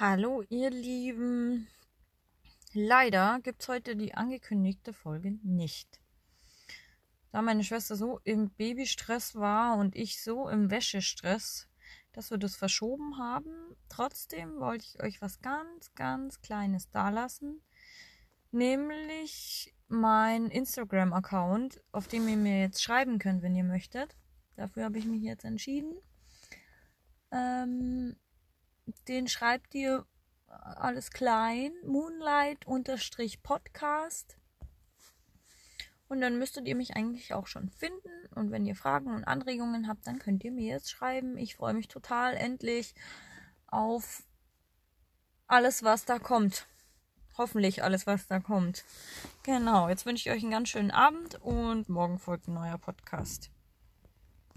Hallo, ihr Lieben. Leider gibt es heute die angekündigte Folge nicht. Da meine Schwester so im Babystress war und ich so im Wäschestress, dass wir das verschoben haben. Trotzdem wollte ich euch was ganz, ganz Kleines dalassen. Nämlich mein Instagram-Account, auf dem ihr mir jetzt schreiben könnt, wenn ihr möchtet. Dafür habe ich mich jetzt entschieden. Ähm, den schreibt ihr alles klein, Moonlight-Podcast. Und dann müsstet ihr mich eigentlich auch schon finden. Und wenn ihr Fragen und Anregungen habt, dann könnt ihr mir jetzt schreiben. Ich freue mich total endlich auf alles, was da kommt. Hoffentlich alles, was da kommt. Genau, jetzt wünsche ich euch einen ganz schönen Abend und morgen folgt ein neuer Podcast.